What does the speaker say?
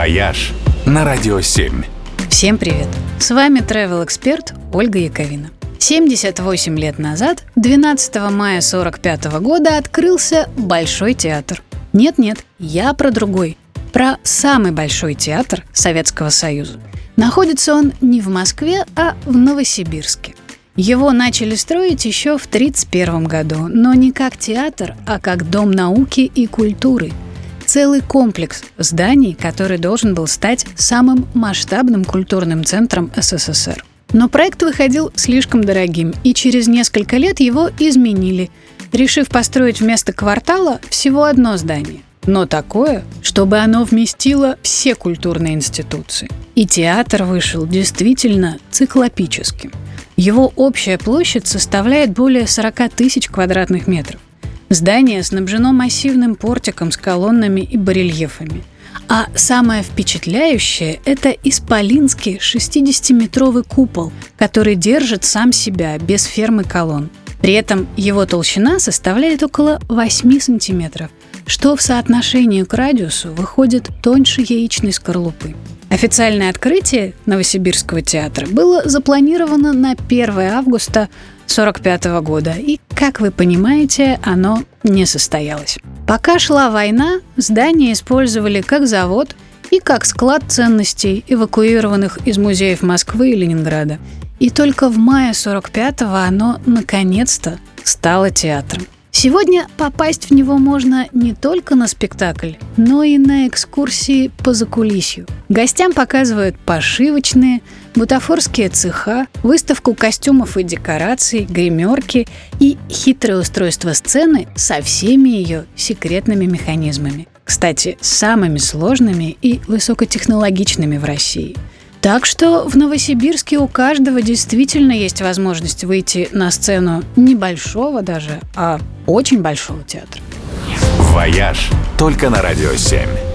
«Вояж» на Радио 7. Всем привет! С вами travel эксперт Ольга Яковина. 78 лет назад, 12 мая 45 года, открылся Большой театр. Нет-нет, я про другой. Про самый большой театр Советского Союза. Находится он не в Москве, а в Новосибирске. Его начали строить еще в 1931 году, но не как театр, а как дом науки и культуры. Целый комплекс зданий, который должен был стать самым масштабным культурным центром СССР. Но проект выходил слишком дорогим, и через несколько лет его изменили, решив построить вместо квартала всего одно здание. Но такое, чтобы оно вместило все культурные институции. И театр вышел действительно циклопическим. Его общая площадь составляет более 40 тысяч квадратных метров. Здание снабжено массивным портиком с колоннами и барельефами. А самое впечатляющее – это исполинский 60-метровый купол, который держит сам себя без фермы колонн. При этом его толщина составляет около 8 сантиметров, что в соотношении к радиусу выходит тоньше яичной скорлупы. Официальное открытие Новосибирского театра было запланировано на 1 августа 1945 года, и, как вы понимаете, оно не состоялось. Пока шла война, здание использовали как завод и как склад ценностей, эвакуированных из музеев Москвы и Ленинграда. И только в мае 45-го оно наконец-то стало театром. Сегодня попасть в него можно не только на спектакль, но и на экскурсии по закулисью. Гостям показывают пошивочные, бутафорские цеха, выставку костюмов и декораций, гримерки и хитрое устройство сцены со всеми ее секретными механизмами. Кстати, самыми сложными и высокотехнологичными в России – так что в Новосибирске у каждого действительно есть возможность выйти на сцену небольшого даже, а очень большого театра. «Вояж» только на «Радио 7».